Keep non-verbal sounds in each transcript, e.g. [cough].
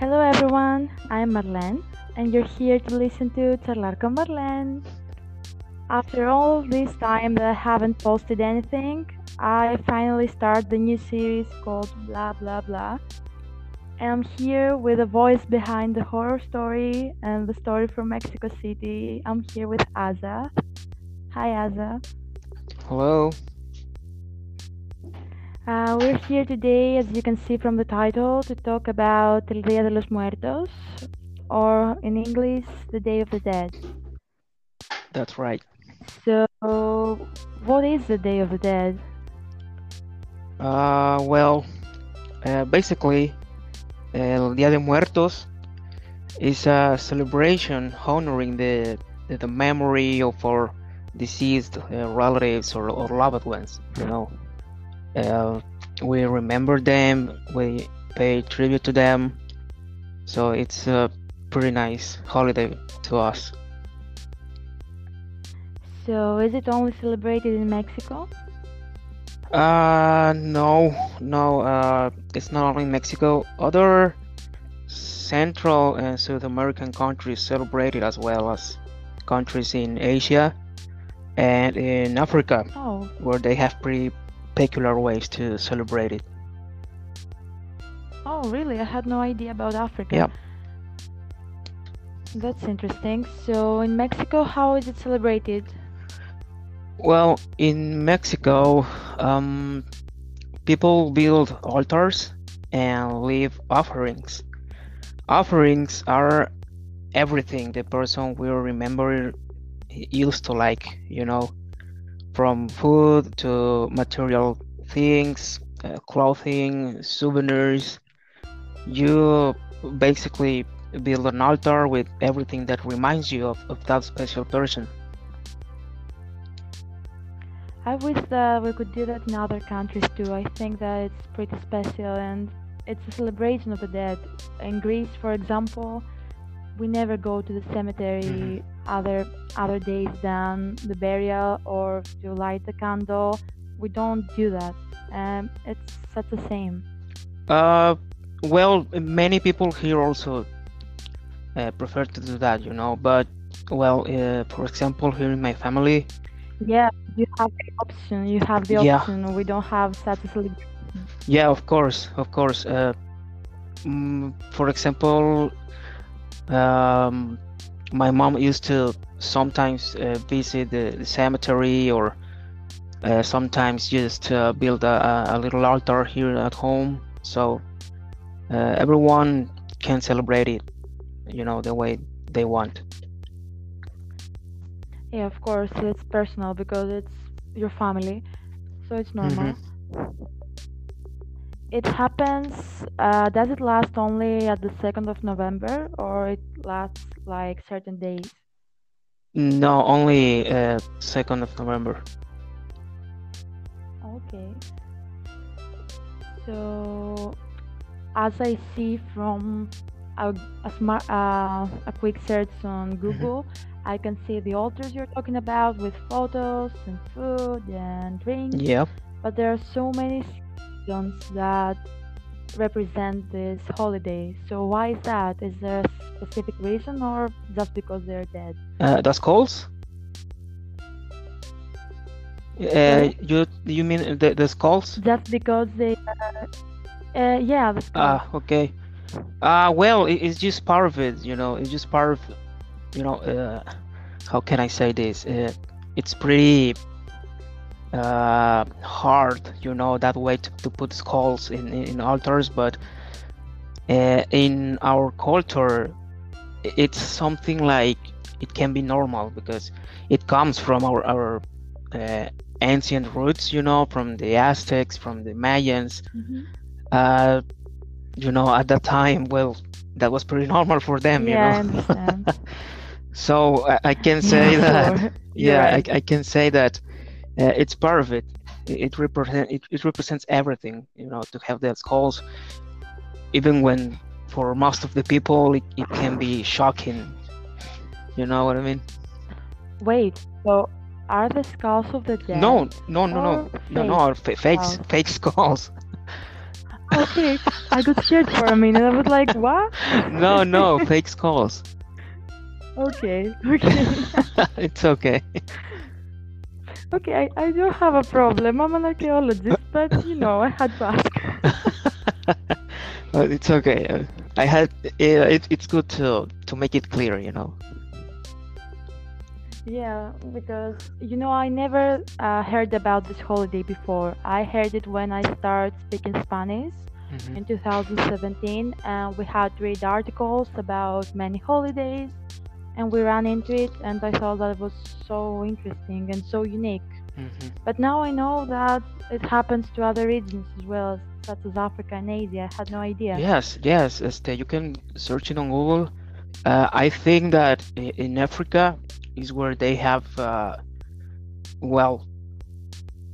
Hello everyone, I'm Marlene, and you're here to listen to Charlar con Marlene. After all this time that I haven't posted anything, I finally start the new series called Blah Blah Blah. And I'm here with the voice behind the horror story and the story from Mexico City. I'm here with Aza. Hi Aza. Hello. Uh, we're here today, as you can see from the title, to talk about El Día de los Muertos, or in English, the Day of the Dead. That's right. So, what is the Day of the Dead? Uh, well, uh, basically, El Día de Muertos is a celebration honoring the the, memory of our deceased uh, relatives or, or loved ones. You know, uh, we remember them, we pay tribute to them. So it's a pretty nice holiday to us. So, is it only celebrated in Mexico? Uh, no, no, uh, it's not only Mexico. Other Central and South American countries celebrate it as well as countries in Asia and in Africa, Oh, where they have pretty peculiar ways to celebrate it. oh, really? I had no idea about Africa. Yeah. That's interesting. So, in Mexico, how is it celebrated? Well, in Mexico, um, people build altars and leave offerings. Offerings are everything the person will remember used to like, you know, from food to material things, uh, clothing, souvenirs. You basically build an altar with everything that reminds you of, of that special person. I wish that we could do that in other countries too. I think that it's pretty special and it's a celebration of the dead. In Greece, for example, we never go to the cemetery other other days than the burial or to light the candle. We don't do that. Um, it's such a shame. Uh, well, many people here also uh, prefer to do that, you know. But well, uh, for example, here in my family, Yeah, you have the option. You have the Yeah. option. We don't have such a celebration. yeah, of course, of course. Uh, mm, for example, um, my mom used to sometimes uh, visit the, the cemetery or uh, sometimes just uh, build a, a- little altar here at home. So uh, everyone can celebrate it, you know, the way they want. Yeah, of course, it's personal because it's your family, so it's normal. It happens, uh, does it last only at the 2nd of November or it lasts like certain days? No, only uh, 2nd of November. Okay. So, as I see from a, a smart, uh, a quick search on Google, I can see the altars you're talking about with photos and food and drinks. Yeah. But there are so many seasons that represent this holiday. So why is that? Is there a specific reason or just because they're dead? Uh, the skulls? Uh, you you mean the, the skulls? Just because they are, uh, yeah, the skull. Ah, okay. Uh, well, it, it's just part of it, you know. It's just part of, you know, uh, how can I say this? Uh, it's pretty uh, hard, you know, that way to, to put skulls in, in, altars, but uh, in our culture, it's something like it can be normal because it comes from our, our uh, ancient roots, you know, from the Aztecs, from the Mayans. Mhm. Uh, you know, at that time, well, that was pretty [laughs] normal for them, yeah, you know. understand. [laughs] so I, I can say Yeah, [laughs] that, sure. Yeah, right. I, I can say that uh, it's part of it. It, it represent it, it represents everything, you know, to have that skulls, even when for most of the people it, it can be shocking. You know what I mean? Wait, so are the skulls of the dead? No, no, no, no, or no, no, fake skulls? fake [laughs] skulls. Okay, I got scared for a minute. I was like, what? No, no, fake skulls. [laughs] Okay, okay. [laughs] It's okay. Okay, I, I don't have a problem. I'm an archaeologist, but you know, I had to ask. [laughs] It's okay. I had it, it's good to to make it clear, you know. Yeah, because you know, I never uh, heard about this holiday before. I heard it when I started speaking Spanish Mhm. in 2017, and we had read articles about many holidays, and we ran into it, and I thought that it was so interesting and so unique. Mhm. But now I know that it happens to other regions as well, such as Africa and Asia. I had no idea. Yes, yes. Este, you can search it on Google. Uh, I think that in Africa is where they have, uh, well,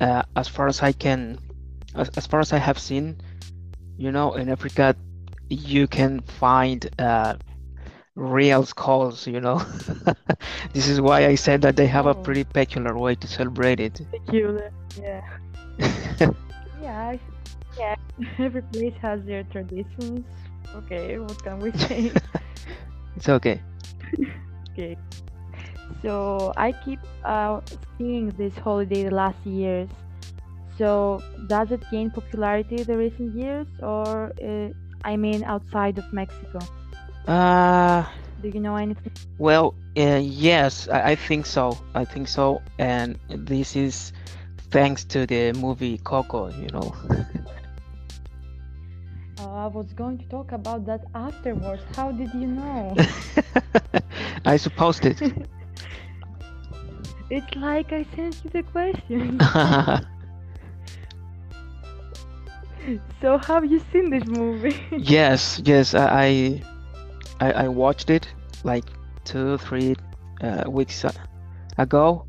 uh, as far as I can, as, as far as I have seen, you know, in Africa, you can find uh, real skulls, you know. [laughs] This is why I said that they have a Oh. pretty peculiar way to celebrate it. Peculiar. Yeah. [laughs] Yeah. I, yeah. [laughs] Every place has their traditions. Okay, what can we say? It's okay. okay. So I keep uh, seeing this holiday the last years. So does it gain popularity the recent years, or uh, I mean outside of Mexico? Uh, Do you know anything? Well, uh, yes, I, I think so. I think so. And this is thanks to the movie Coco, you know. [laughs] Oh, I was going to talk about that afterwards. How did you know? [laughs] I supposed it. [laughs] it's like I sent you the question. so have you seen this movie? Yes, yes, I I, I watched it like two, three uh, weeks ago,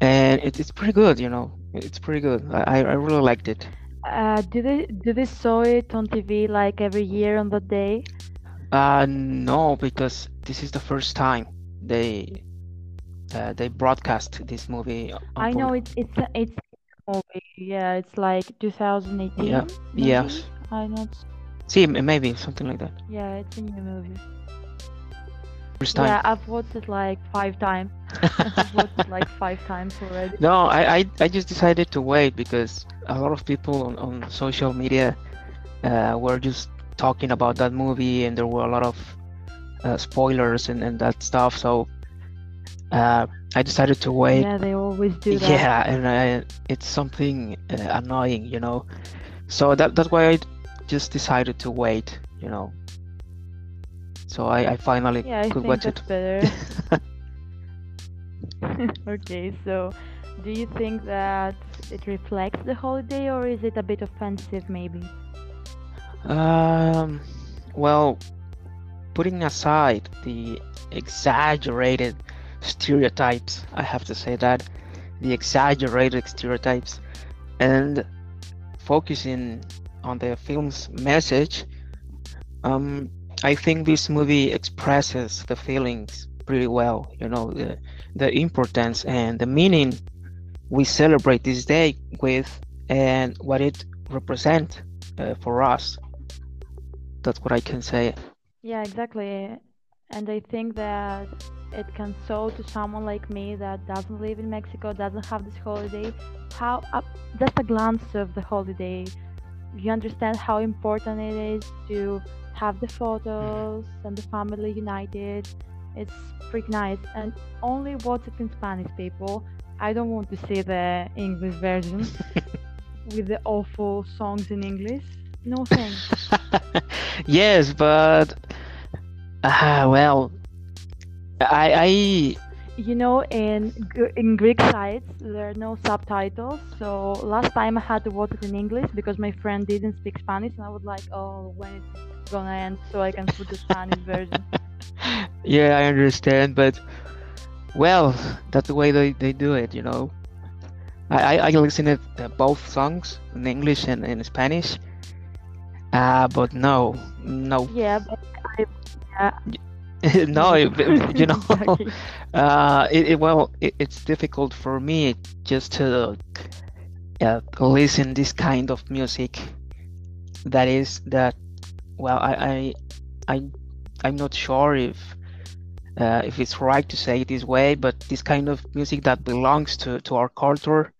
and it, it's pretty good, you know. It's pretty good. I, I really liked it. Uh, do they do they saw it on TV like every year on that day? Uh, no, because this is the first time they uh, they broadcast this movie on I know it's it's a, it's movie. Yeah, it's like 2018. Yeah, maybe? yes. I not. See, maybe something like that. Yeah, it's a new movie. First Yeah. I've watched it like five times. [laughs] I've watched it like five times already. No, I, I, I just decided to wait because a lot of people on, on social media uh, were just talking about that movie and there were a lot of uh, spoilers and, and that stuff. So uh, I decided to wait. Yeah, they always do that. Yeah, and I, it's something uh, annoying, you know. So that that's why I just decided to wait, you know. So I, I finally Yeah, I could watch it. better. [laughs] [laughs] Okay, so do you think that it reflects the holiday or is it a bit offensive maybe? Um, well, putting aside the exaggerated stereotypes, I have to say that the exaggerated stereotypes and focusing on the film's message, um, I think this movie expresses the feelings pretty well, you know, the, the importance and the meaning we celebrate this day with and what it represents uh, for us. That's what I can say. Yeah, exactly. And I think that it can show to someone like me that doesn't live in Mexico, doesn't have this holiday, how uh, just a glance of the holiday, you understand how important it is to have the photos and the family united. It's pretty nice. And only it in Spanish, people. I don't want to see the English version [laughs] with the awful songs in English. No thanks. [laughs] yes, but ah, well, I I You know, in in Greek sites there are no subtitles. So last time I had to watch it in English because my friend didn't speak Spanish, and I was like, "Oh, when it's gonna end so I can put the Spanish version." [laughs] Yeah, I understand, but well, that's the way they, they do it, you know. I I, I listen to uh, both songs in English and in Spanish. Ah, but no, no, Yeah, but I, [laughs] no, it- [laughs] you know. Exactly. [laughs] Uh, it, it well, it, it's difficult for me just to uh, listen this kind of music that is that well I I, I I'm not sure if uh, if it's right to say it this way, but this kind of music that belongs to, to our culture,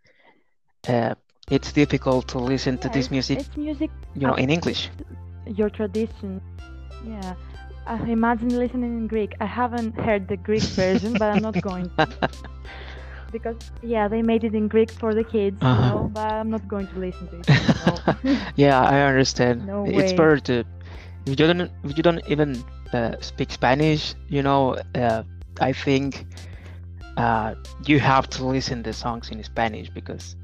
uh, it's difficult to listen to this music, it's music you know, in English. your tradition. Yeah. I imagine listening in Greek. I haven't heard the Greek version, but I'm not going to [laughs] because yeah, they made it in Greek for the kids, Uh-huh. know, but I'm not going to listen to it. No. [laughs] Yeah, I understand. No It's way. better to if you don't if you don't even uh, speak Spanish, you know, uh, I think uh, you have to listen the songs in Spanish because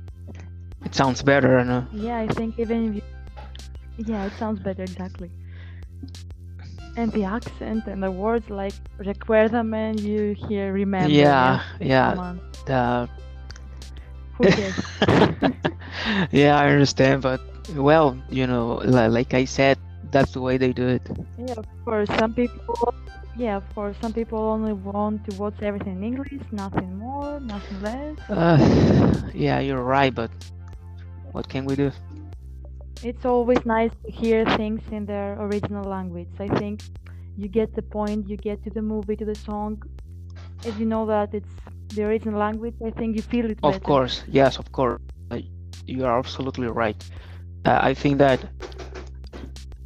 it sounds better, you know. Yeah, I think even if you Yeah, it sounds better exactly. And the accent and the words like recuérdame, you hear remember. Yeah, Come yeah. The [laughs] yeah, I understand, but well, you know, like I said, that's the way they do it. Yeah, for. Some people, yeah, for. Some people only want to watch everything in English, nothing more, nothing less. Uh, [sighs] yeah, you're right, but what can we do? It's always nice to hear things in their original language. I think you get the point, you get to the movie, to the song. If you know that it's the original language, I think you feel it Of better. course, yes, of course. Uh, You are absolutely right. Uh, I think that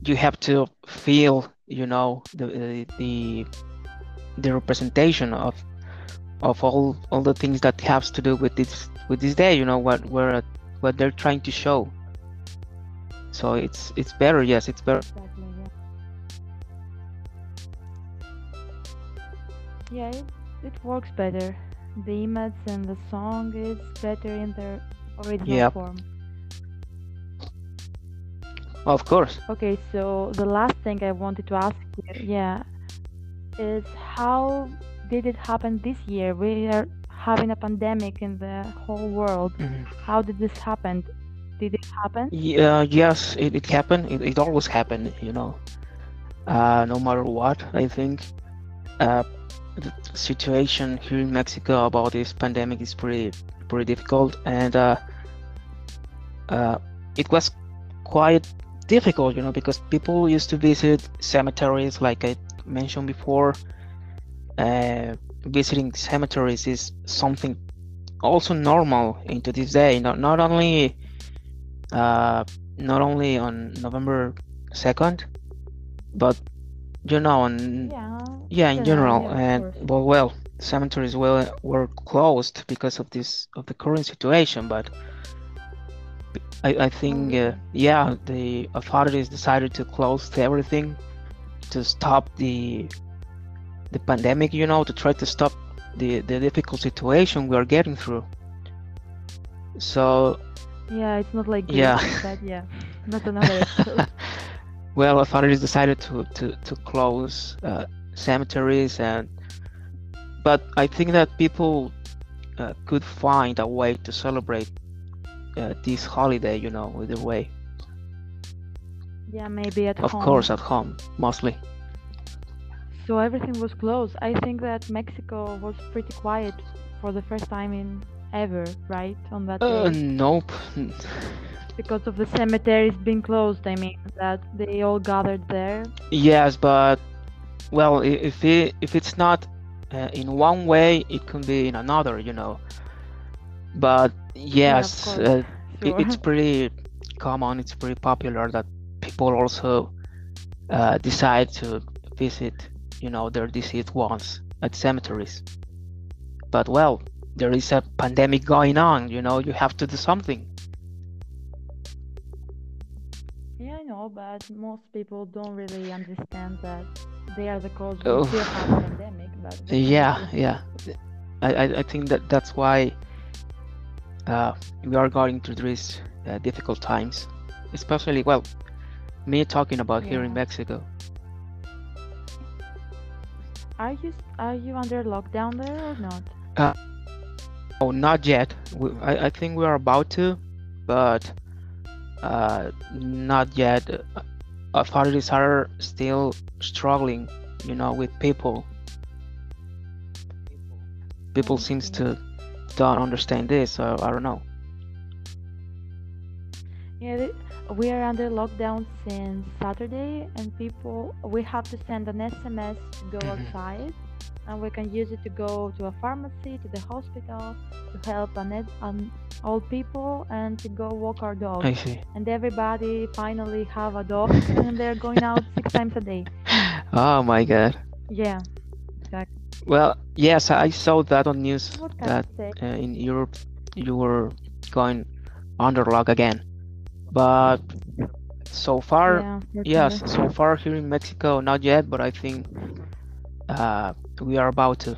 you have to feel, you know, the the the, the representation of of all all the things that has to do with this with this day. You know what where what they're trying to show. So it's it's better. Yes, it's better. Exactly, yeah. Yeah, it, it works better. The image and the song is better in their original Yep. form. Of course. Okay, so the last thing I wanted to ask you, yeah, is how did it happen this year? We are having a pandemic in the whole world. Mhm. How did this happen? Did it happen? Yeah, yes, it, it happened. It, it always happened, you know. Uh, no matter what, I think. Uh, the situation here in Mexico about this pandemic is pretty pretty difficult, and uh, uh, it was quite difficult, you know, because people used to visit cemeteries, like I mentioned before. Uh, visiting cemeteries is something also normal into this day. Not not only uh, not only on November 2nd, but you know, on Yeah, yeah, in general, general, yeah, and well, well, cemeteries were were closed because of this of the current situation, but I I think uh, yeah, the authorities decided to close everything to stop the the pandemic, you know, to try to stop the the difficult situation we are getting through. So Yeah, it's not like Yeah. But yeah, not another episode. [laughs] well, authorities decided to to to close uh, cemeteries and but I think that people uh, could find a way to celebrate uh, this holiday, you know, either way. Yeah, maybe at Of home. Of course, at home, mostly. So everything was closed. I think that Mexico was pretty quiet for the first time in ever, right? On that Uh, day. nope. Because of the cemeteries being closed, I mean, that they all gathered there. Yes, but well, if it if it's not uh, in one way, it can be in another, you know. But yes, course. uh, it, it's pretty common, it's pretty popular that people also uh, decide to visit, you know, their deceased ones at cemeteries. But well, there is a pandemic going on, you know, you have to do something. Yeah, I know, but most people don't really understand that they are the cause. of Oh. a pandemic, but Yeah, yeah. I, I, think that that's why uh, we are going through these uh, difficult times, especially, well, me talking about here in Mexico. Are you are you under lockdown there or not? Oh, not yet. We, I, I think we are about to, but uh, not yet. Uh, Authorities are still struggling, you know, with people. People seems to don't understand this. So I don't know. Yeah, we are under lockdown since Saturday, and people we have to send an SMS to go Mhm. outside, and we can use it to go to a pharmacy, to the hospital, to help an, ed- an old people, and to go walk our dogs. I see. And everybody finally have a dog, and they're going out [laughs] six times a day. Oh my God. Yeah, exactly. Well, yes, I saw that on news that uh, in Europe you were going under lock again. But so far, Yeah, yes, so far here in Mexico, not yet, but I think uh, we are about to.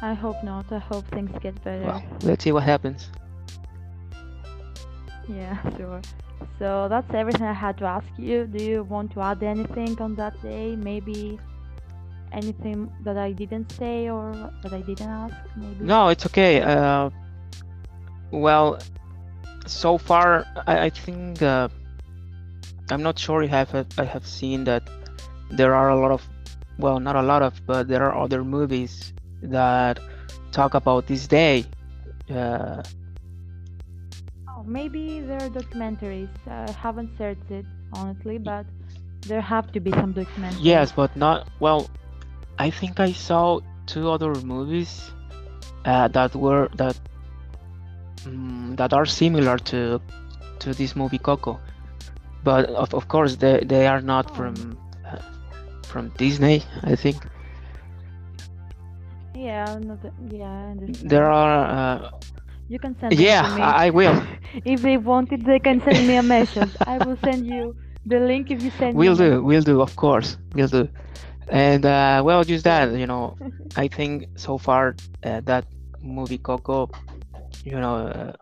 I hope not. I hope things get better. Well, let's see what happens. Yeah, sure. So that's everything I had to ask you. Do you want to add anything on that day? Maybe anything that I didn't say or that I didn't ask? Maybe. No, it's okay. Uh, well, so far, I, I think uh, I'm not sure if I have I have seen that there are a lot of, well, not a lot of, but there are other movies that talk about this day. Uh, Oh, maybe there are documentaries. I haven't searched it honestly, but there have to be some documentaries. yes, but not well. I think I saw two other movies uh, that were that mm, that are similar to to this movie Coco, but of, of course they they are not Oh. from from Disney. I think Yeah, no, th- yeah, I understand. there are. Uh, You can send yeah. I, will. [laughs] If they want it, they can send me a message. I will send you the link if you send. We'll do. We'll do. Of course, we'll do. And uh, well, just that. You know, [laughs] I think so far uh, that movie Coco, you know, uh,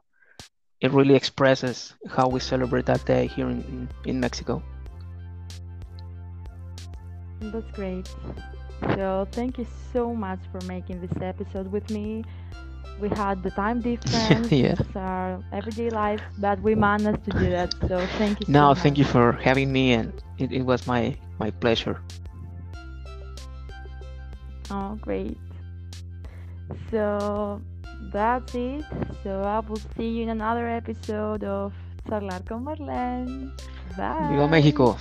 it really expresses how we celebrate that day here in, in Mexico. That's great. So thank you so much for making this episode with me. We had the time [laughs] difference, Yeah. it's our everyday life, but we managed to do that. So thank you so No, much. thank you for having me, and it, it was my my pleasure. Oh, great. So that's it. So I will see you in another episode of Charlar con Marlene. Bye. Viva México!